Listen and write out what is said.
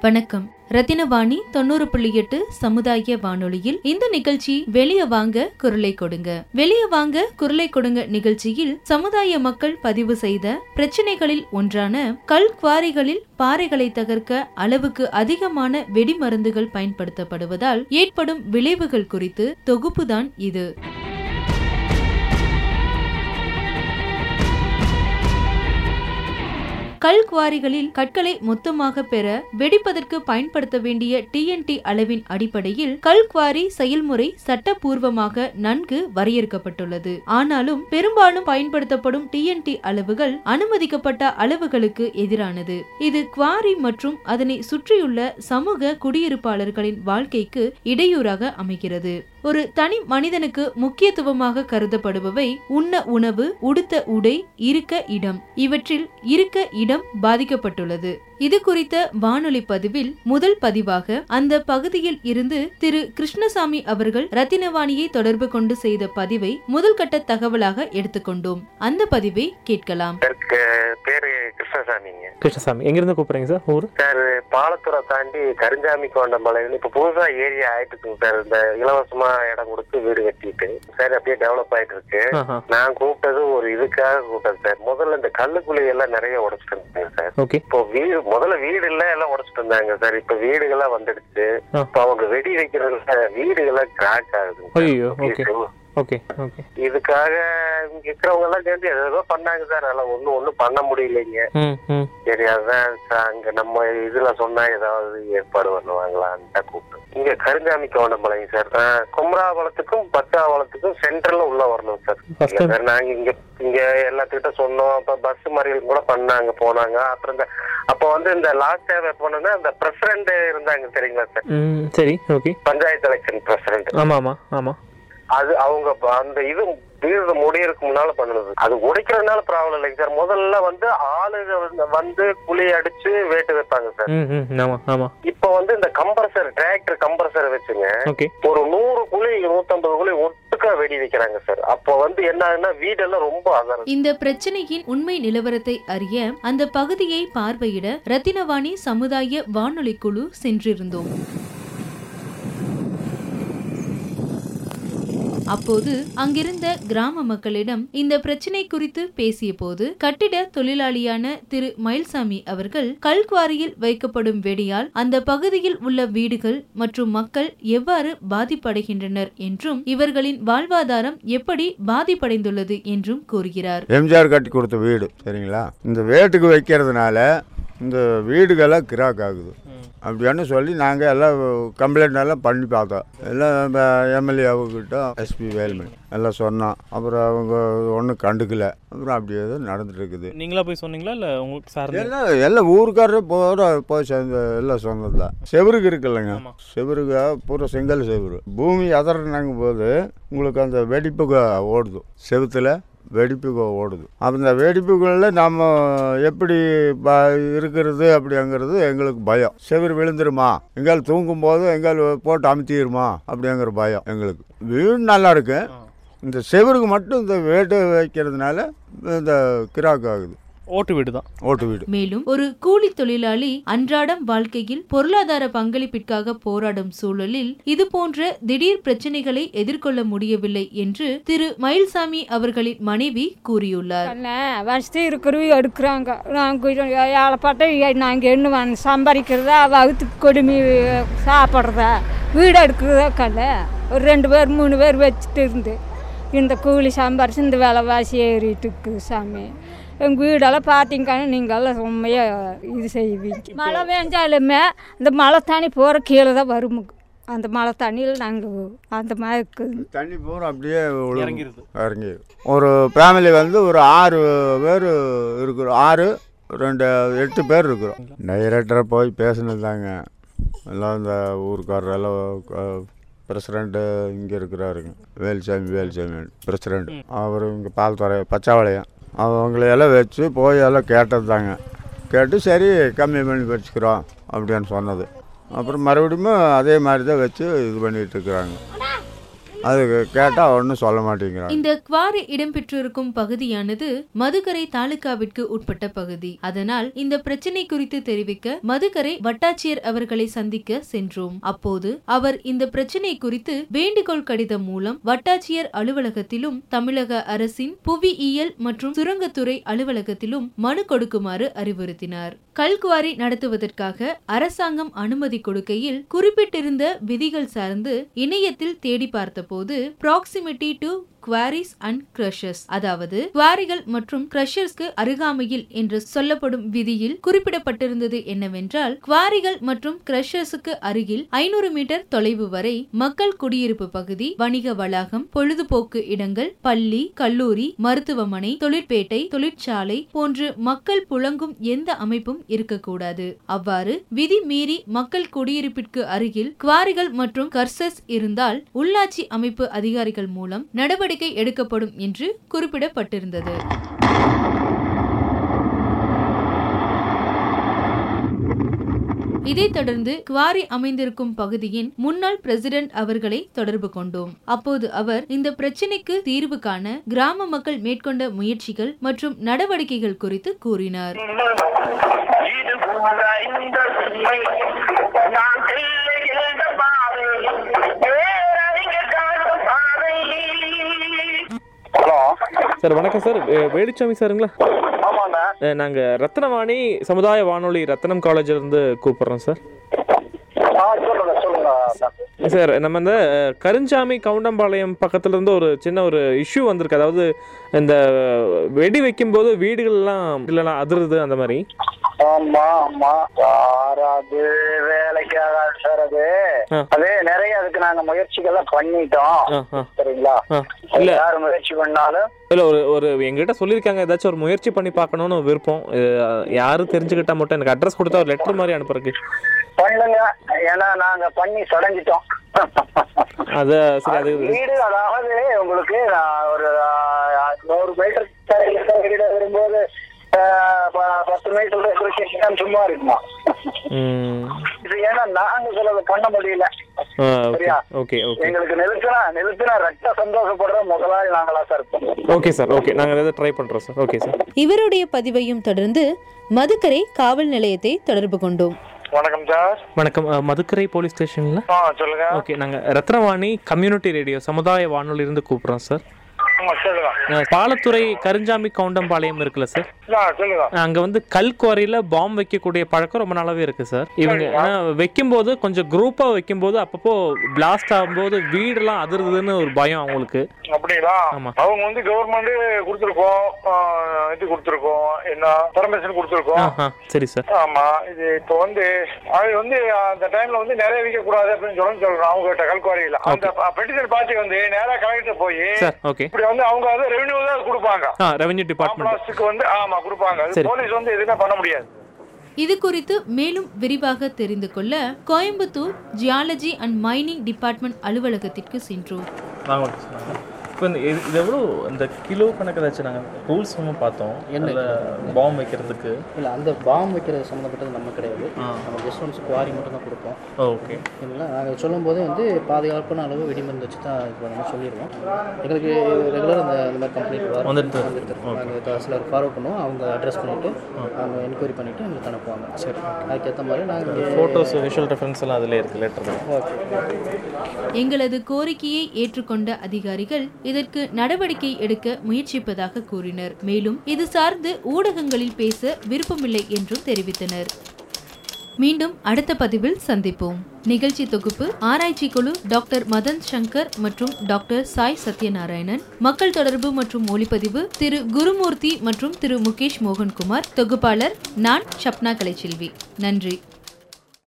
வணக்கம். ரத்தினவாணி தொண்ணூறு புள்ளி எட்டு சமுதாய வானொலியில் இந்த நிகழ்ச்சி வெளிய வாங்க குரலை கொடுங்க. வெளிய வாங்க குரலை கொடுங்க நிகழ்ச்சியில் சமுதாய மக்கள் பதிவு செய்த பிரச்சனைகளில் ஒன்றான கல் குவாரிகளில் பாறைகளை தகர்க்க அளவுக்கு அதிகமான வெடிமருந்துகள் பயன்படுத்தப்படுவதால் ஏற்படும் விளைவுகள் குறித்து தொகுப்புதான் இது. கல் குவாரிகளில் கற்களை மொத்தமாக பெற வெடிப்பதற்கு பயன்படுத்த வேண்டிய டிஎன்டி அளவின் அடிப்படையில் கல் குவாரி செயல்முறை சட்டப்பூர்வமாக நன்கு வரையறுக்கப்பட்டுள்ளது. ஆனாலும் பெரும்பாலும் பயன்படுத்தப்படும் டிஎன்டி அளவுகள் அனுமதிக்கப்பட்ட அளவுகளுக்கு எதிரானது. இது குவாரி மற்றும் அதனை சுற்றியுள்ள சமூக குடியிருப்பாளர்களின் வாழ்க்கைக்கு இடையூறாக அமைகிறது. ஒரு தனி மனிதனுக்கு முக்கியத்துவமாக கருதப்படுபவை உண்ண உணவு உடுத்த உடை இருக்க இடம். இவற்றில் இருக்க இடம் பாதிக்கப்பட்டுள்ளது. இது குறித்த வானொலி பதிவில் முதல் பதிவாக அந்த பகுதியில் இருந்து திரு. கிருஷ்ணசாமி அவர்கள் ரத்தினவாணியை தொடர்பு கொண்டு செய்த பதிவை முதல் கட்ட தகவலாக எடுத்துக்கொண்டோம். அந்த பதிவை கேட்கலாம். கிருஷ்ணசாமிங்க கிருஷ்ணசாமி. எங்கிருந்து கூப்பிடுறீங்க சார்? ஊர்? சார் பாலத்தூரை தாண்டி கருஞ்சாமி கோண்டமலைன்னு இப்ப புதுசா ஏரியா ஆயிட்டு இருக்குங்க சார். இந்த இலவசமா இடம் கொடுத்து வீடு கட்டிட்டு. சார் அப்படியே டெவலப் ஆயிட்டு இருக்கு நான் கூப்பிட்டது ஒரு இதுக்காக கூப்பிட்டது சார். முதல்ல இந்த கல்லுக்குழி எல்லாம் நிறைய உடைச்சிட்டு இருந்தாங்க சார். இப்போ வீடு முதல்ல வீடு இல்ல எல்லாம் உடைச்சிட்டு இருந்தாங்க சார். இப்ப வீடுகள்லாம் வந்துடுச்சு. இப்ப அவங்க வெடி வைக்கிறதுல வீடுகள்லாம் கிராக் ஆகுது ஓகே ஓகே இதுக்காக இங்க இருக்கிறவங்க எல்லாம் சேர்ந்து ஏதோ பண்ணாங்க சார். அதெல்லாம் ஒண்ணும் ஒண்ணும் பண்ண முடியலைங்க. சரி அதான் அங்க நம்ம இதுல சொன்னா ஏதாவது ஏற்பாடு பண்ணுவாங்களான்னு கூப்பிட்டு இங்க கருஞ்சாமி கவுண்டமலைங்க சார். ஆஹ் குமராவளத்துக்கும் பச்சாவளத்துக்கும் சென்ட்ரல்ல உள்ள வரணும் சார். நாங்க இங்க இங்க எல்லாத்துக்கிட்ட சொன்னோம். அப்ப பஸ் மறியல் கூட பண்ணாங்க போனாங்க. அப்புறம் இந்த அப்ப வந்து இந்த லாஸ்ட் டைம் எப்போனா இந்த பிரசிடண்ட் இருந்தாங்க சரிங்களா சார்? சரி ஓகே பஞ்சாயத்து எலெக்ஷன் பிரசிடண்ட் ஆமாம் ஆமாம் ஆமாம் அது அவங்க அந்த இது வீடு முடியறதுக்கு முன்னால பண்ணுது அது உடைக்கிறதுனால ப்ராப்ளம் இல்லைங்க சார். முதல்ல வந்து ஆளுங்க வந்து- வந்து குழி அடிச்சு வேட்டு வைப்பாங்க சார். இப்ப வந்து இந்த கம்ப்ரசர் டிராக்டர் கம்ப்ரசர் வச்சுங்க. ஒரு நூறு குழி நூத்தம்பது குழி ஒட்டுக்கா வெடி வைக்கிறாங்க சார். அப்போ வந்து என்ன ஆகுதுன்னா வீடெல்லாம் ரொம்ப அகரம் இந்த பிரச்சனையின் உண்மை நிலவரத்தை அறிய அந்த பகுதியை பார்வையிட ரத்தினவாணி சமுதாய வானொலி குழு சென்றிருந்தோம். அப்போது அங்கிருந்த கிராம மக்களிடம் இந்த பிரச்சனை குறித்து பேசிய போது கட்டிட தொழிலாளியான திரு மயில்சாமி அவர்கள் கல்குவாரியில் வைக்கப்படும் வெடியால் அந்த பகுதியில் உள்ள வீடுகள் மற்றும் மக்கள் எவ்வாறு பாதிப்படைகின்றனர் என்றும் இவர்களின் வாழ்வாதாரம் எப்படி பாதிப்படைந்துள்ளது என்றும் கூறுகிறார். எம்ஜிஆர் கட்டி கொடுத்த வீடு சரிங்களா? இந்த வேட்டுக்கு வைக்கிறதுனால இந்த வீடுகள்லாம் கிராக் ஆகுது. அப்படின்னு சொல்லி நாங்கள் எல்லாம் கம்ப்ளைண்ட் எல்லாம் பண்ணி பார்த்தோம். எல்லாம் எம்எல்ஏ அவங்ககிட்ட எஸ்பி வேலுமணி எல்லாம் சொன்னோம் அப்புறம் அவங்க ஒன்றும் கண்டுக்கல. அப்புறம் அப்படியே தான் நடந்துட்டு இருக்குது. நீங்களா போய் சொன்னீங்களா? இல்லை உங்களுக்கு சார் எல்லாம் எல்லாம் ஊருக்காரரே போகிற போய் சேர்ந்து எல்லாம் சொன்னது தான் செவருக்கு இருக்குல்லங்க. செவருக்கு பூரா செங்கல் செவரு. பூமி அதறனாங்க போது உங்களுக்கு அந்த வெடிப்பு ஓடுது. செவுத்துல வெடிப்பு ஓடுது. அப்போ இந்த வெடிப்புகளில் நம்ம எப்படி ப இருக்கிறது அப்படிங்கிறது எங்களுக்கு பயம். செவுரு விழுந்துருமா? எங்கால் தூங்கும் போது எங்கால் போட்டு அமுத்திடுமா அப்படிங்கிற பயம் எங்களுக்கு. வீடு நல்லா இருக்கு இந்த செவருக்கு மட்டும் இந்த வேட்டு வைக்கிறதுனால இந்த கிராக் ஆகுது. ஓட்டு வீடு தான் ஓட்டு வீடு. மேலும் ஒரு கூலி தொழிலாளி அன்றாடம் வாழ்க்கையில் பொருளாதார பங்களிப்பிற்காக போராடும் சூழலில் இது போன்ற திடீர் பிரச்சனைகளை எதிர்கொள்ள முடியவில்லை என்று திரு. மயில்சாமி அவர்களின் மனைவி கூறியுள்ளார். வசதி இருக்கிறவங்க எடுக்கிறாங்க. நாங்கள் ஏழைப்பட்ட நாங்கள் என்ன வந்து சம்பாதிக்கிறதா வகுத்துக்கு கொடுமை சாப்பிட்றதா வீடு எடுக்கிறதா கல்ல ஒரு ரெண்டு பேர் மூணு பேர் வச்சுட்டு இருந்து இந்த கூலி சம்பாரிச்சு இந்த விலைவாசி ஏறிட்டு இருக்குது சாமி. எங்கள் வீடெல்லாம் பார்த்தீங்கன்னா நீங்கள்லாம் உண்மையாக இது செய்வீங்க. மழை பெஞ்சாலுமே இந்த மழை தண்ணி போகிற கீழே தான் வரும். அந்த மழை தண்ணியில் நாங்கள் அந்த மாதிரி இருக்குது. தண்ணி பூரா அப்படியே. இறங்கி ஒரு ஃபேமிலி வந்து ஒரு ஆறு பேர் இருக்கிறோம். ஆறு ரெண்டு எட்டு பேர் இருக்கிறோம். டைரக்டராக போய் பேசினது தாங்க எல்லாம் இந்த ஊருக்காரர் எல்லாம் பிரசிடண்ட்டு இங்கே இருக்கிறாருங்க. வேலுசாமி வேலுசாமி பிரசிடண்ட் அவர் இங்கே பால்துறை பச்சாவளையம். அவங்களையெல்லாம் வச்சு போய் எல்லாம் கேட்டது தாங்க கேட்டு சரி கம்மி பண்ணி வச்சுக்கிறோம் அப்படின்னு சொன்னது. அப்புறம் மறுபடியும் அதே மாதிரி தான் வச்சு இது பண்ணிகிட்டு இருக்கிறாங்க. அது கேட்டால் ஒன்றும் சொல்ல மாட்டேங்கிறாங்க. இந்த குவாரி இடம்பெற்றிருக்கும் பகுதியானது மதுக்கரை தாலுகாவிற்கு உட்பட்ட பகுதி. அதனால் இந்த பிரச்சனை குறித்து தெரிவிக்க மதுக்கரை வட்டாட்சியர் அவர்களை சந்திக்க சென்றோம். அப்போது அவர் இந்த பிரச்சனை குறித்து வேண்டுகோள் கடிதம் மூலம் வட்டாட்சியர் அலுவலகத்திலும் தமிழக அரசின் புவியியல் மற்றும் சுரங்கத்துறை அலுவலகத்திலும் மனு கொடுக்குமாறு அறிவுறுத்தினார். கல்குவாரி நடத்துவதற்காக அரசாங்கம் அனுமதி கொடுக்கையில் குறிப்பிட்டிருந்த விதிகள் சார்ந்து இணையத்தில் தேடி பார்த்தபோது proximity to quarries and crushers அதாவது குவாரிகள் மற்றும் கிரஷர்ஸ்க்கு அருகாமையில் என்று சொல்லப்படும் விதியில் குறிப்பிடப்பட்டிருந்தது என்னவென்றால் குவாரிகள் மற்றும் கிரஷர்ஸுக்கு அருகில் ஐநூறு மீட்டர் தொலைவு வரை மக்கள் குடியிருப்பு பகுதி வணிக வளாகம் பொழுதுபோக்கு இடங்கள் பள்ளி கல்லூரி மருத்துவமனை தொழிற்பேட்டை தொழிற்சாலை போன்று மக்கள் புழங்கும் எந்த அமைப்பும் இருக்கக்கூடாது. அவ்வாறு விதி மீறி மக்கள் குடியிருப்பிற்கு அருகில் குவாரிகள் மற்றும் கர்சஸ் இருந்தால் உள்ளாட்சி அமைப்பு அதிகாரிகள் மூலம் நடவடிக்கை எடுக்கப்படும் என்று குறிப்பிடப்பட்டிருந்தது. இதைத் தொடர்ந்து குவாரி அமைந்திருக்கும் பகுதியின் முன்னாள் பிரசிடென்ட் அவர்களை தொடர்பு கொண்டோம். அப்போது அவர் இந்த பிரச்சினைக்கு தீர்வு காண கிராம மக்கள் மேற்கொண்ட முயற்சிகள் மற்றும் நடவடிக்கைகள் குறித்து கூறினார். நான் சார் வணக்கம் சார். வேலுச்சாமி சாருங்களா? நாங்க ரத்னவாணி சமுதாய வானொலி ரத்னம் காலேஜ்ல இருந்து கூப்பிடுறோம் சார். சார். நம்ம இந்த கருஞ்சாமி கவுண்டம்பாளையம் பக்கத்துல இருந்து ஒரு சின்ன ஒரு இஷ்யூ வந்திருக்கு. அதாவது இந்த வெடி வைக்கும்போது வீடுகள்லாம் இல்லைனா அதிருது அந்த மாதிரி. ஆமா ஆமா சார் அது வேலைக்கு ஆகாது சார் அது ஆ. அது நிறைய அதுக்கு நாங்க முயற்சிகள்லாம் பண்ணிட்டோம். சரிங்களா? யார் முயற்சி பண்ணாலும் இல்ல ஒரு ஒரு எங்ககிட்ட சொல்லியிருக்காங்க ஏதாச்சும் ஒரு முயற்சி பண்ணி பார்க்கணும்னு விருப்பம். யாரும் தெரிஞ்சுக்கிட்டா மட்டும் எனக்கு அட்ரஸ் கொடுத்தா ஒரு லெட்டர் மாதிரி அனுப்புறதுக்கு. பண்ணுங்க ஏன்னா நாங்க பண்ணி சடைஞ்சிட்டோம். அது சரி அது வீடு அதாவது உங்களுக்கு நான் ஒரு நூறு மீட்டர் வீடு வரும்போது பத்து மீட்டர் சும்மா இருக்குமா இது ஏன்னா நாங்க சிலது பண்ண முடியல. ஓகே சரியா? Okay okay. எங்களுக்கு நிறுத்தினா நிறுத்தினா ரத்த சந்தோஷப்படுற முதலாளி நாங்களா சார் இருப்போம் ஓகே சார் ஓகே. எதாவது ட்ரை பண்ணுறோம் சார். Okay sir. இவருடைய பதிவையும் தொடர்ந்து மதுக்கரை காவல் நிலையத்தை தொடர்பு கொண்டோம். வணக்கம் சார். வணக்கம். மதுக்கரை போலீஸ் ஸ்டேஷன்ல? சொல்லுங்க. ஓகே நாங்கள் ரத்னவாணி கம்யூனிட்டி ரேடியோ சமுதாய வானொலி இருந்து கூப்பிட்றோம் சார். பாலத்துறை கருஞ்சாமி கவுண்டம்பாளையம் இருக்குல்ல சார் அங்கே வந்து கல் குவாரியில் பாம்பு வைக்கக்கூடிய பழக்கம் ரொம்ப நாளாவே இருக்கு சார் இவங்க ஆனா, வைக்கும்போது கொஞ்சம் குரூப்பாக வைக்கும்போது அப்பப்போ பிளாஸ்ட் ஆகும்போது வீடெல்லாம் அதிருதுன்னு ஒரு பயம் அவங்களுக்கு. அப்படிங்களா. அவங்க வந்து கவர்மெண்ட் கொடுத்துருக்கோம். இது கொடுத்துருக்கோம். என்ன பர்மிஷன் கொடுத்துருக்கோம். சரி சார் ஆமா இது இப்போ வந்து அது வந்து அந்த டைம்ல வந்து நிறைய விற்க கூடாது அப்படின்னு சொல்லி சொல்றோம் அவங்க கிட்ட கல்குவாரியில அந்த பெட்டிஷன் பார்ட்டி வந்து நேரா கலெக்டர் போய் இப்படி வந்து அவங்க வந்து ரெவென்யூ தான் கொடுப்பாங்க. ஆ ரெவென்யூ டிபார்ட்மெண்ட் வந்து ஆமா கொடுப்பாங்க. போலீஸ் வந்து எதுவுமே பண்ண முடியாது. இது குறித்து மேலும் விரிவாக தெரிந்து கொள்ள Coimbatore geology and mining department அலுவலகத்திற்கு சென்றோம். இப்போ இந்த இது இது எவ்வளோ இந்த கிலோ கணக்கு ஏதாச்சும் நாங்கள் ரூல்ஸ் ஒன்று பார்த்தோம். என்ன? பாம்பு வைக்கிறதுக்கு. இல்லை அந்த பாம் வைக்கிறது சம்மந்தப்பட்டது நம்ம கிடையாது. நம்ம ஜஸ்ட் ஒன்ஸ் குவாரி மட்டும் தான் கொடுப்போம் ஓகே சரிங்களா நாங்கள் சொல்லும்போது வந்து பாதுகாப்பான அளவு வெடிமருந்து வச்சு தான் இது பண்ணணும் சொல்லிடுவோம். எங்களுக்கு ரெகுலர் அந்த இந்த மாதிரி கம்ப்ளைண்ட் வரும். வந்துட்டு. வந்துட்டு. நாங்கள் சிலர் ஃபார்வர்ட் பண்ணுவோம். அவங்க அட்ரஸ் பண்ணிவிட்டு அவங்க என்கொயரி பண்ணிவிட்டு எங்களுக்கு அனுப்புவாங்க. சரி அதுக்கேற்ற மாதிரி நாங்கள் ஃபோட்டோஸ் விஷுவல் ரெஃபரன்ஸ் எல்லாம் அதிலே இருக்குது லெட்டர் ஓகே எங்களது கோரிக்கையை ஏற்றுக்கொண்ட அதிகாரிகள் இதற்கு நடவடிக்கை எடுக்க முயற்சிப்பதாக கூறினர். மேலும் இது சார்ந்து ஊடகங்களில் பேச விருப்பமில்லை என்றும் தெரிவித்தனர். மீண்டும் அடுத்த பதிவில் சந்திப்போம். நிகழ்ச்சி தொகுப்பு ஆராய்ச்சி குழு டாக்டர் மதன் சங்கர் மற்றும் டாக்டர் சாய் சத்யநாராயணன். மக்கள் தொடர்பு மற்றும் ஒளிப்பதிவு திரு குருமூர்த்தி மற்றும் திரு முகேஷ் மோகன்குமார். தொகுப்பாளர் நான் ஷப்னா கலைச்செல்வி. நன்றி.